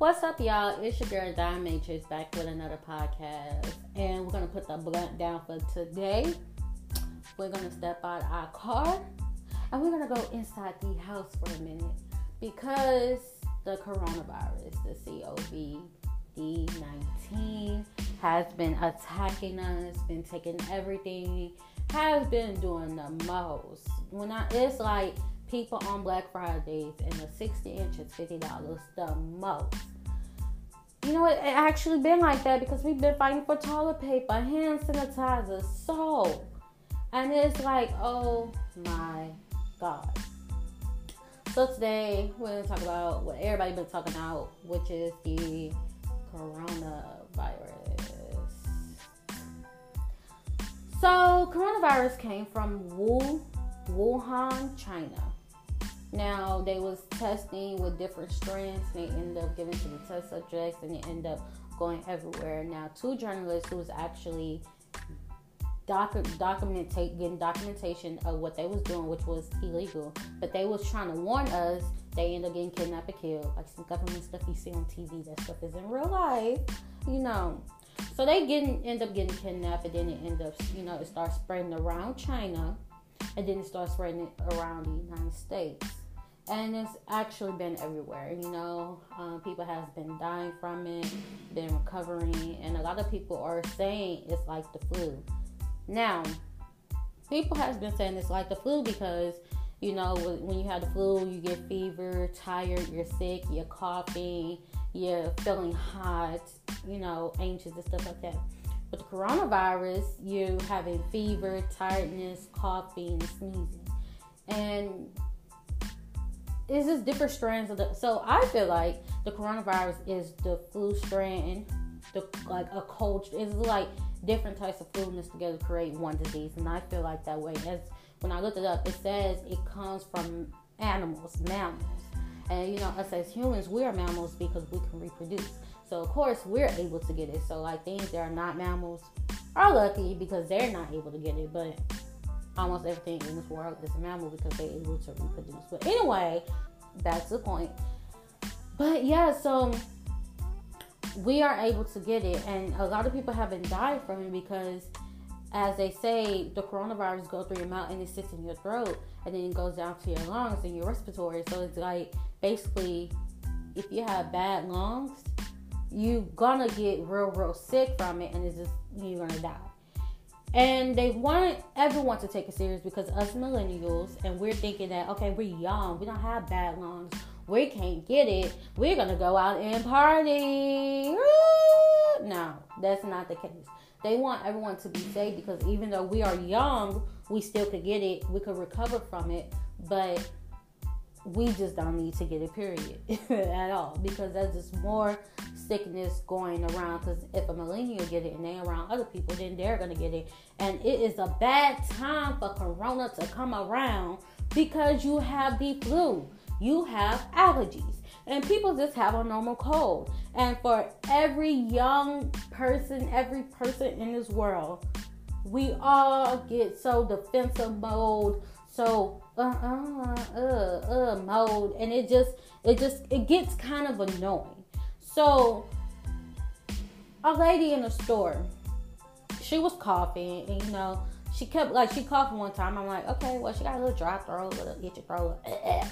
What's up, y'all? It's your girl Diamond Matrix back with another podcast, and we're gonna put the blunt down for today. We're gonna step out our car, and we're gonna go inside the house for a minute because the coronavirus, the COVID 19, has been attacking us, been taking everything, has been doing the most. When I, it's like people on Black Fridays and the 60 inches, $50 the most. You know, it, it actually been like that because we've been fighting for toilet paper, hand sanitizer, soap. And it's like, oh my God. So today we're gonna talk about what everybody been talking about, which is the coronavirus. So coronavirus came from Wu, Wuhan, China. Now they was testing with different strands. They end up giving to the test subjects, and they end up going everywhere. Now, two journalists who was actually docu- document getting documentation of what they was doing, which was illegal, but they was trying to warn us. They end up getting kidnapped and killed, like some government stuff you see on TV. That stuff is in real life, you know. So they getting end up getting kidnapped, and then it end up, you know, it starts spreading around China, and then it starts spreading around the United States and it's actually been everywhere. You know, um, people has been dying from it, been recovering, and a lot of people are saying it's like the flu. Now, people has been saying it's like the flu because you know when you have the flu, you get fever, tired, you're sick, you're coughing, you're feeling hot, you know, anxious and stuff like that. With the coronavirus, you having fever, tiredness, coughing, sneezing, and it's just different strands of the. So I feel like the coronavirus is the flu strand, the like a cold. It's like different types of flu mixed together to create one disease, and I feel like that way. As when I looked it up, it says it comes from animals, mammals, and you know us as humans, we are mammals because we can reproduce. So of course we're able to get it. So like things that are not mammals are lucky because they're not able to get it, but almost everything in this world is a mammal because they're able to reproduce. But anyway, that's the point. But yeah, so we are able to get it, and a lot of people haven't died from it because, as they say, the coronavirus goes through your mouth and it sits in your throat, and then it goes down to your lungs and your respiratory. So it's like basically, if you have bad lungs, you're gonna get real, real sick from it, and it's just you're gonna die. And they want everyone to take it serious because us millennials, and we're thinking that, okay, we're young, we don't have bad lungs, we can't get it, we're gonna go out and party. No, that's not the case. They want everyone to be safe because even though we are young, we still could get it, we could recover from it, but we just don't need to get it, period, at all, because that's just more sickness going around. Because if a millennial get it and they around other people, then they're gonna get it, and it is a bad time for Corona to come around because you have the flu, you have allergies, and people just have a normal cold. And for every young person, every person in this world, we all get so defensive mode so uh uh uh mode. And it just it just it gets kind of annoying. So a lady in the store she was coughing and you know she kept like she coughed one time. I'm like okay well she got a little dry throat little itchy throat.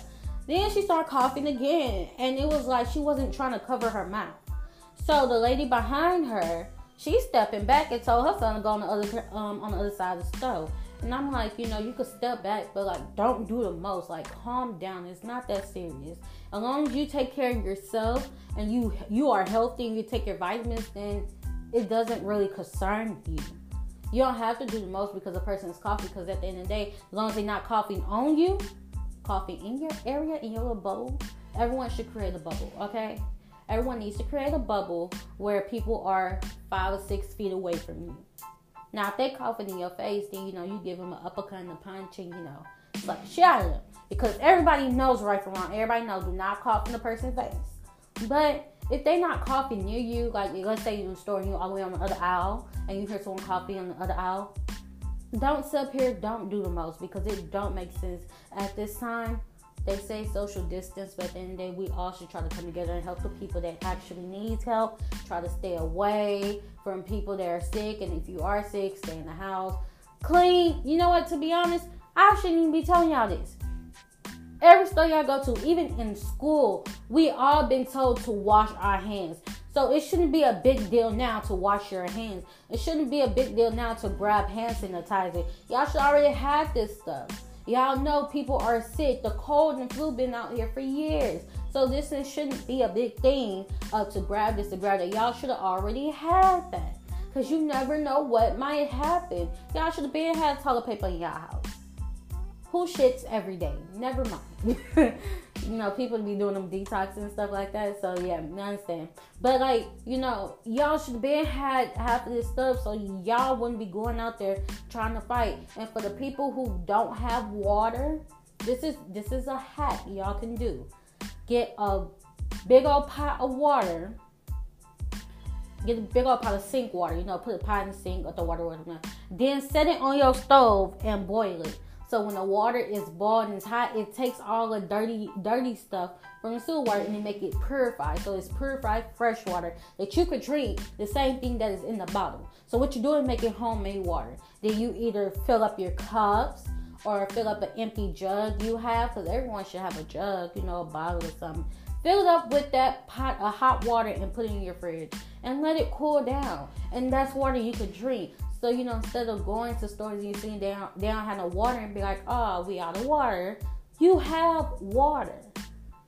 Then she started coughing again and it was like she wasn't trying to cover her mouth. So the lady behind her she's stepping back and told her son to go on the other um on the other side of the stove and I'm like, you know, you could step back, but like, don't do the most. Like, calm down. It's not that serious. As long as you take care of yourself and you you are healthy and you take your vitamins, then it doesn't really concern you. You don't have to do the most because a person is coughing. Because at the end of the day, as long as they're not coughing on you, coughing in your area, in your little bubble, everyone should create a bubble. Okay. Everyone needs to create a bubble where people are five or six feet away from you. Now, if they coughing in your face, then you know you give them an uppercut and a punch, and you know, like shit out of them because everybody knows right from wrong. Everybody knows do not cough in the person's face. But if they not coughing near you, like let's say you're in the store and you're all the way on the other aisle and you hear someone coughing on the other aisle, don't sit here, don't do the most because it don't make sense at this time. They say social distance, but then they we all should try to come together and help the people that actually needs help. Try to stay away from people that are sick, and if you are sick, stay in the house. Clean. You know what? To be honest, I shouldn't even be telling y'all this. Every store y'all go to, even in school, we all been told to wash our hands. So it shouldn't be a big deal now to wash your hands. It shouldn't be a big deal now to grab hand sanitizer. Y'all should already have this stuff. Y'all know people are sick. The cold and flu been out here for years. So this is, shouldn't be a big thing uh, to grab this, to grab that. Y'all should have already had that. Because you never know what might happen. Y'all should have been had toilet paper in y'all house who shits every day? Never mind. you know, people be doing them detox and stuff like that. So yeah, I understand. But like, you know, y'all should be had half of this stuff so y'all wouldn't be going out there trying to fight. And for the people who don't have water, this is this is a hack y'all can do. Get a big old pot of water. Get a big old pot of sink water, you know, put a pot in the sink or the water, then set it on your stove and boil it so when the water is boiled and it's hot, it takes all the dirty, dirty stuff from the sewer water and it make it purified. So it's purified fresh water that you could drink. The same thing that is in the bottle. So what you do is make it homemade water. Then you either fill up your cups or fill up an empty jug you have, because everyone should have a jug, you know, a bottle or something. Fill it up with that pot of hot water and put it in your fridge and let it cool down. And that's water you could drink. So you know, instead of going to stores and you see they don't, they don't have no water and be like, oh, we out of water, you have water.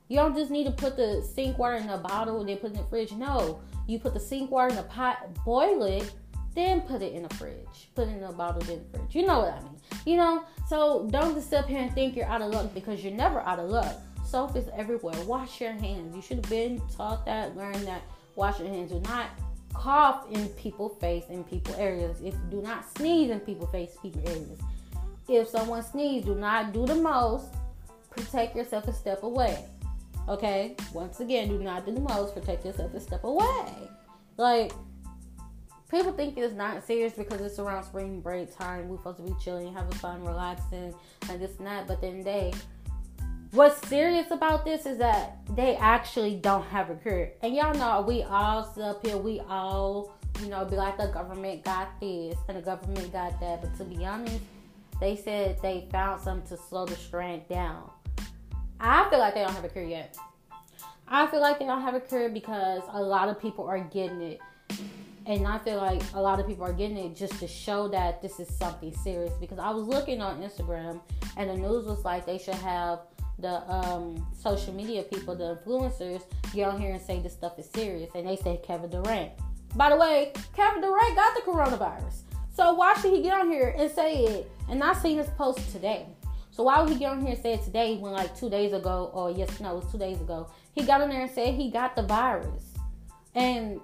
You don't just need to put the sink water in a bottle and then put it in the fridge. No, you put the sink water in a pot, boil it, then put it in the fridge. Put it in a bottle, then the fridge. You know what I mean? You know, so don't just sit here and think you're out of luck because you're never out of luck. Soap is everywhere. Wash your hands. You should have been taught that, learned that. Wash your hands. Do not cough in people face in people areas. If do not sneeze in people face people areas. If someone sneezes, do not do the most. Protect yourself a step away. Okay? Once again, do not do the most. Protect yourself a step away. Like people think it's not serious because it's around spring break time. We're supposed to be chilling, having fun, relaxing, and this and that. But then they What's serious about this is that they actually don't have a cure. And y'all know we all sit up here, we all, you know, be like the government got this and the government got that. But to be honest, they said they found something to slow the strand down. I feel like they don't have a cure yet. I feel like they don't have a cure because a lot of people are getting it. And I feel like a lot of people are getting it just to show that this is something serious. Because I was looking on Instagram and the news was like they should have the um, social media people, the influencers, get on here and say this stuff is serious. And they say Kevin Durant. By the way, Kevin Durant got the coronavirus. So why should he get on here and say it? And I seen this post today. So why would he get on here and say it today when like two days ago, or yes, no, it was two days ago, he got on there and said he got the virus. And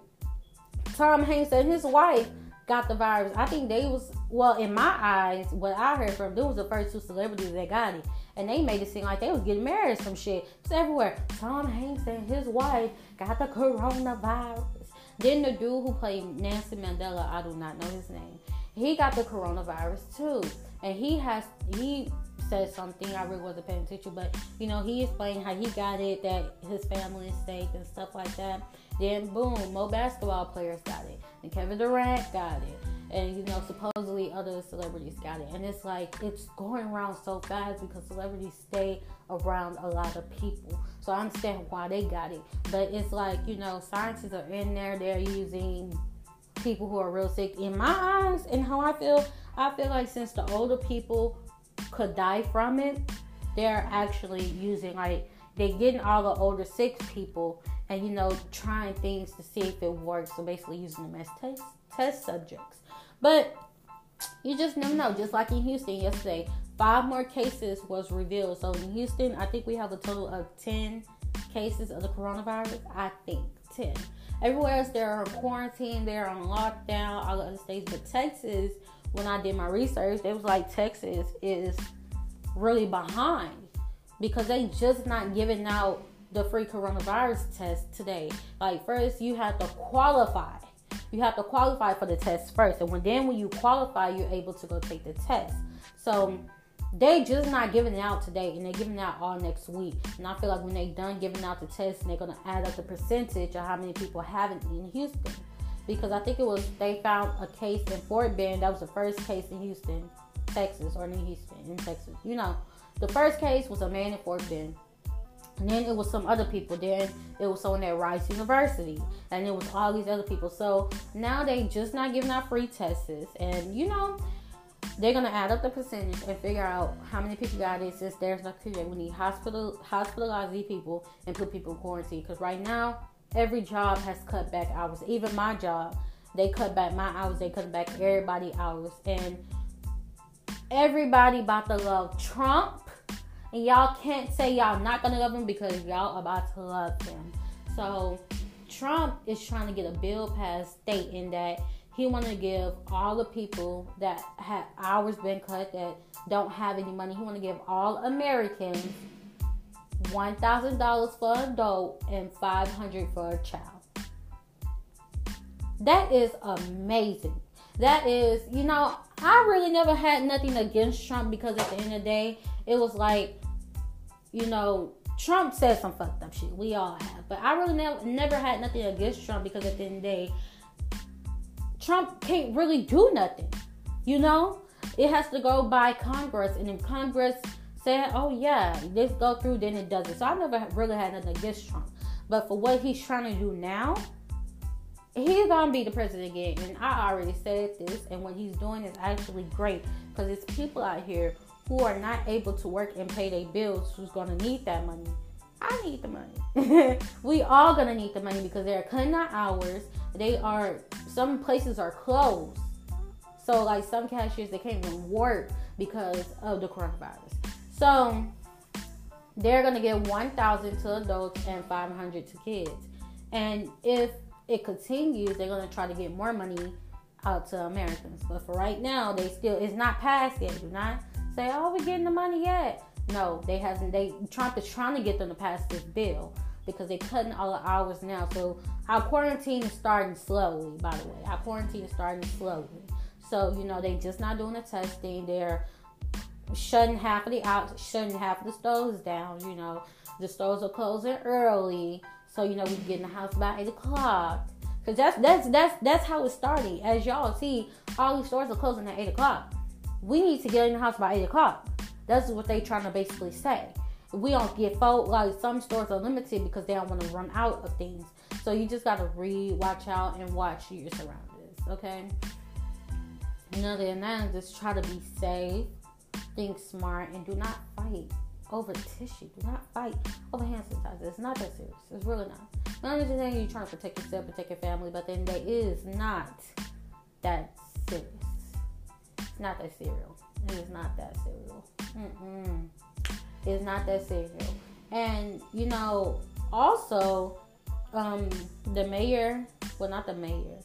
Tom Hanks and his wife got the virus. I think they was well in my eyes, what I heard from them was the first two celebrities that got it and they made it seem like they was getting married or some shit. It's everywhere. Tom Hanks and his wife got the coronavirus. Then the dude who played Nelson Mandela, I do not know his name. He got the coronavirus too, and he has he said something I really wasn't paying attention, but you know he explained how he got it, that his family is safe and stuff like that. Then boom, more basketball players got it, and Kevin Durant got it and you know supposedly other celebrities got it. And it's like it's going around so fast because celebrities stay around a lot of people. So i understand why they got it but it's like you know scientists are in there they're using people who are real sick. In my eyes and how i feel i feel like since the older people could die from it they're actually using like they're getting all the older sick people and you know trying things to see if it works so basically using them as test test subjects but you just never know. Just like in Houston yesterday, five more cases was revealed. So in Houston, I think we have a total of 10 cases of the coronavirus. I think 10. Everywhere else, they're on quarantine, they're on lockdown, all the other states. But Texas, when I did my research, it was like Texas is really behind because they just not giving out the free coronavirus test today. Like first, you have to qualify you have to qualify for the test first. And when then when you qualify, you're able to go take the test. So they just not giving it out today and they're giving it out all next week. And I feel like when they done giving out the test, they're gonna add up the percentage of how many people have it in Houston. Because I think it was they found a case in Fort Bend. That was the first case in Houston, Texas, or in Houston, in Texas. You know, the first case was a man in Fort Bend. And then it was some other people. Then it was someone at Rice University. And it was all these other people. So now they just not giving out free tests. And you know, they're gonna add up the percentage and figure out how many people got it since there's no clear. We need hospital hospitalize these people and put people in quarantine. Because right now, every job has cut back hours. Even my job, they cut back my hours. They cut back everybody hours. And everybody about to love Trump. And y'all can't say y'all not gonna love him because y'all about to love him. So Trump is trying to get a bill passed stating that he want to give all the people that have hours been cut that don't have any money. He want to give all Americans one thousand dollars for an adult and five hundred for a child. That is amazing. That is, you know, I really never had nothing against Trump because at the end of the day, it was like, you know, Trump said some fucked up shit. We all have, but I really never never had nothing against Trump because at the end of the day, Trump can't really do nothing. You know, it has to go by Congress, and if Congress said, "Oh yeah, this go through," then it doesn't. So I never really had nothing against Trump, but for what he's trying to do now, he's gonna be the president again. And I already said this, and what he's doing is actually great because it's people out here who are not able to work and pay their bills who's gonna need that money. I need the money. we all gonna need the money because they're cutting our hours. They are some places are closed. So like some cashiers they can't even work because of the coronavirus. So they're gonna get one thousand to adults and five hundred to kids. And if it continues, they're gonna try to get more money out to Americans. But for right now, they still it's not passed yet. Do not say, "Oh, we're getting the money yet." No, they hasn't. They Trump is trying to get them to pass this bill because they're cutting all the hours now. So our quarantine is starting slowly. By the way, our quarantine is starting slowly. So you know they just not doing the testing. They're shutting half of the out, shutting half of the stores down. You know the stores are closing early, so you know we get in the house by eight o'clock. Cause that's that's that's that's how it's starting. As y'all see, all these stores are closing at eight o'clock. We need to get in the house by eight o'clock. That's what they trying to basically say. We don't get folk like some stores are limited because they don't want to run out of things. So you just gotta read, watch out, and watch your surroundings. Okay. Another than that, just try to be safe, think smart, and do not fight over tissue. Do not fight over hand sanitizer. It's not that serious. It's really not. Not only you're trying to protect yourself, protect your family, but then there is not that serious. It's not that serious. It is not that. Mm-mm. It's not that serious. And you know, also, um, the mayor. Well, not the mayor.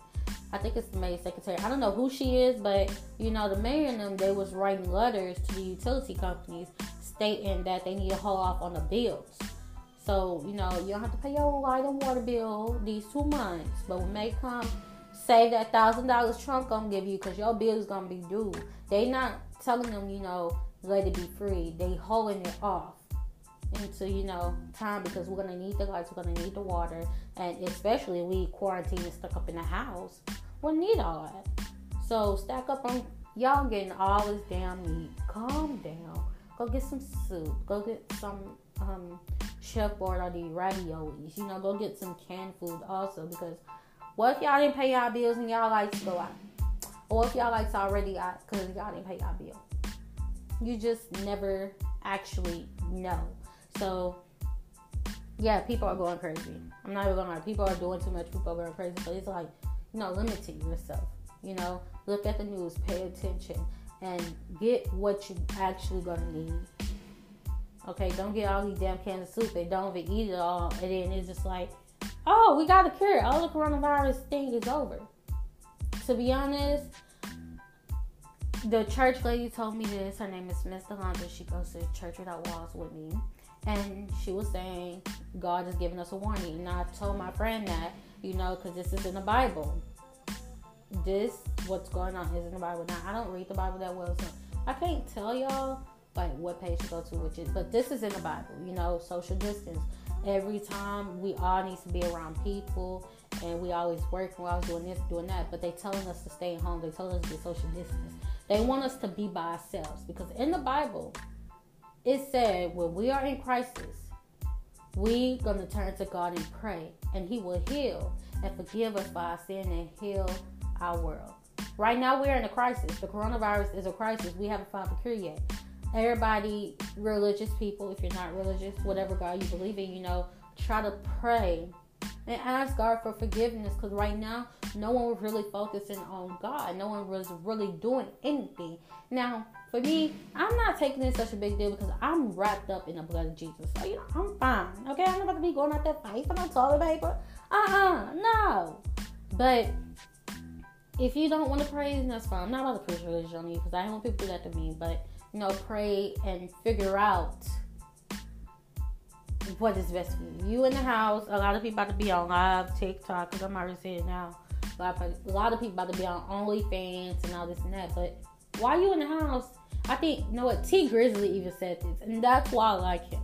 I think it's the mayor secretary. I don't know who she is, but you know, the mayor and them they was writing letters to the utility companies stating that they need to hold off on the bills. So, you know, you don't have to pay your light and water bill these two months. But when May come, save that thousand dollars Trump gonna give you because your bill is gonna be due. They not telling them, you know, let it be free. They holding it off into, you know, time because we're gonna need the lights, we're gonna need the water, and especially we quarantine and stuck up in the house, we'll need all that. So stack up on y'all getting all this damn meat. Calm down. Go get some soup. Go get some um, Chef Boyardee raviolis. You know, go get some canned food also because what if y'all didn't pay y'all bills and y'all lights go out? Or if y'all lights already out because y'all didn't pay y'all bill? You just never actually know. So yeah, people are going crazy. I'm not even gonna lie. People are doing too much. People are going crazy. But it's like, you know, limiting yourself. You know, look at the news, pay attention and get what you actually gonna need. Okay, don't get all these damn cans of soup. They don't even eat it all, and then it's just like, oh, we got a cure. All the coronavirus thing is over. To be honest, the church lady told me this. Her name is Miss Delonda. She goes to Church Without Walls with me, and she was saying God is giving us a warning. And I told my friend that, you know, because this is in the Bible this what's going on is in the Bible. Now I don't read the Bible that well, so I can't tell y'all like what page to go to, which is, but this is in the Bible, you know, social distance. Every time we all need to be around people, and we always work, and we always doing this, doing that, but they telling us to stay home. They telling us to social distance. They want us to be by ourselves because in the Bible, it said when we are in crisis, we gonna turn to God and pray, and He will heal and forgive us for our sin and heal our world. Right now, we're in a crisis. The coronavirus is a crisis. We haven't found the cure yet. Everybody, religious people, if you're not religious, whatever God you believe in, you know, try to pray and ask God for forgiveness because right now, no one was really focusing on God. No one was really doing anything. Now, for me, I'm not taking it such a big deal because I'm wrapped up in the blood of Jesus. So, you know, I'm fine. Okay, I'm not about to be going out there fighting on toilet paper. Uh uh-uh, uh no. But if you don't want to pray, that's fine. I'm not about to push religion on you because I don't want people to do that to me. But you know, pray and figure out what is best for you. You in the house. A lot of people about to be on live TikTok because I'm already saying now. A lot, of, a lot of people about to be on OnlyFans and all this and that. But while you in the house, I think you know what Tee Grizzley even said this, and that's why I like him.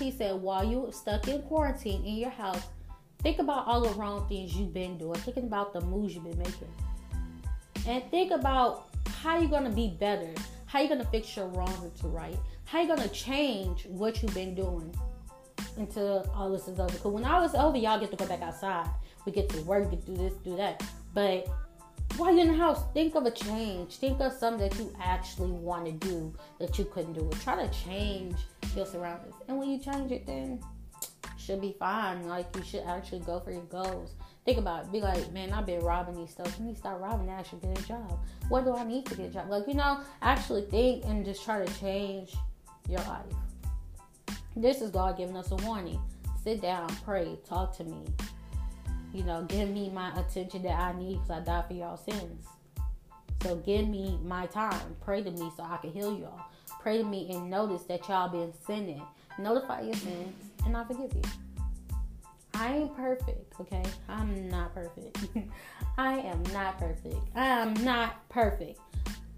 He said, while you stuck in quarantine in your house, think about all the wrong things you've been doing. Thinking about the moves you've been making and think about how you're gonna be better, how you're gonna fix your wrongs into right, how you're gonna change what you've been doing until all this is over. Because when all this is over, y'all get to go back outside. We get to work, get to do this, do that. But while you're in the house, think of a change. Think of something that you actually want to do that you couldn't do. Try to change your surroundings. And when you change it, then should be fine. Like you should actually go for your goals. Think about it. Be like, man, I've been robbing these stuff. Let me start robbing to actually get a job. What do I need to get a job? Like, you know, actually think and just try to change your life. This is God giving us a warning. Sit down, pray, talk to me. You know, give me my attention that I need because I died for y'all sins. So give me my time. Pray to me so I can heal y'all. Pray to me and notice that y'all been sinning. Notify your sins and I forgive you. I ain't perfect, okay? I'm not perfect. I am not perfect. I am not perfect.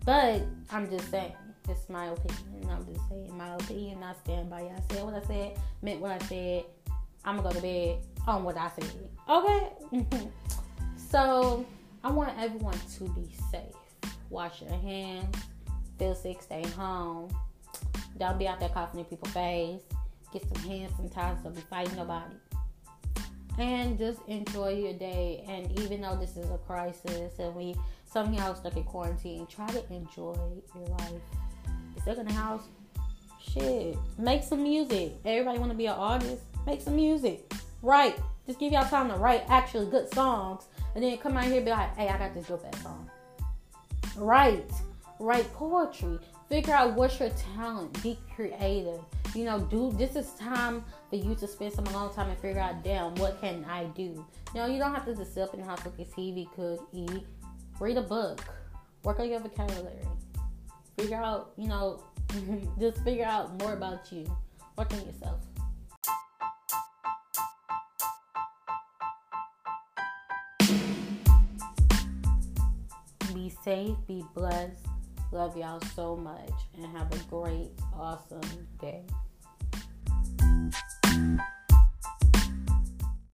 But I'm just saying, it's my opinion. I'm just saying my opinion. I stand by it. I said what I said, meant what I said. I'm gonna go to bed on what I said. Okay? so I want everyone to be safe. Wash your hands. Feel sick, stay home. Don't be out there coughing in people's face. Get some hand sanitizer. Don't be fighting nobody and just enjoy your day. And even though this is a crisis and we some of y'all stuck in quarantine, try to enjoy your life. Stuck in the house, shit. Make some music. Everybody want to be an artist. Make some music. Write. Just give y'all time to write actually good songs, and then come out here and be like, "Hey, I got this dope ass song." Write. Write poetry. Figure out what's your talent. Be creative. You know, do this is time for you to spend some alone time and figure out, damn, what can I do? You know, you don't have to just sit up in the house, look at TV, cook, eat, read a book, work on your vocabulary, figure out, you know, just figure out more about you, work on yourself. Be safe, be blessed Love y'all so much and have a great, awesome day.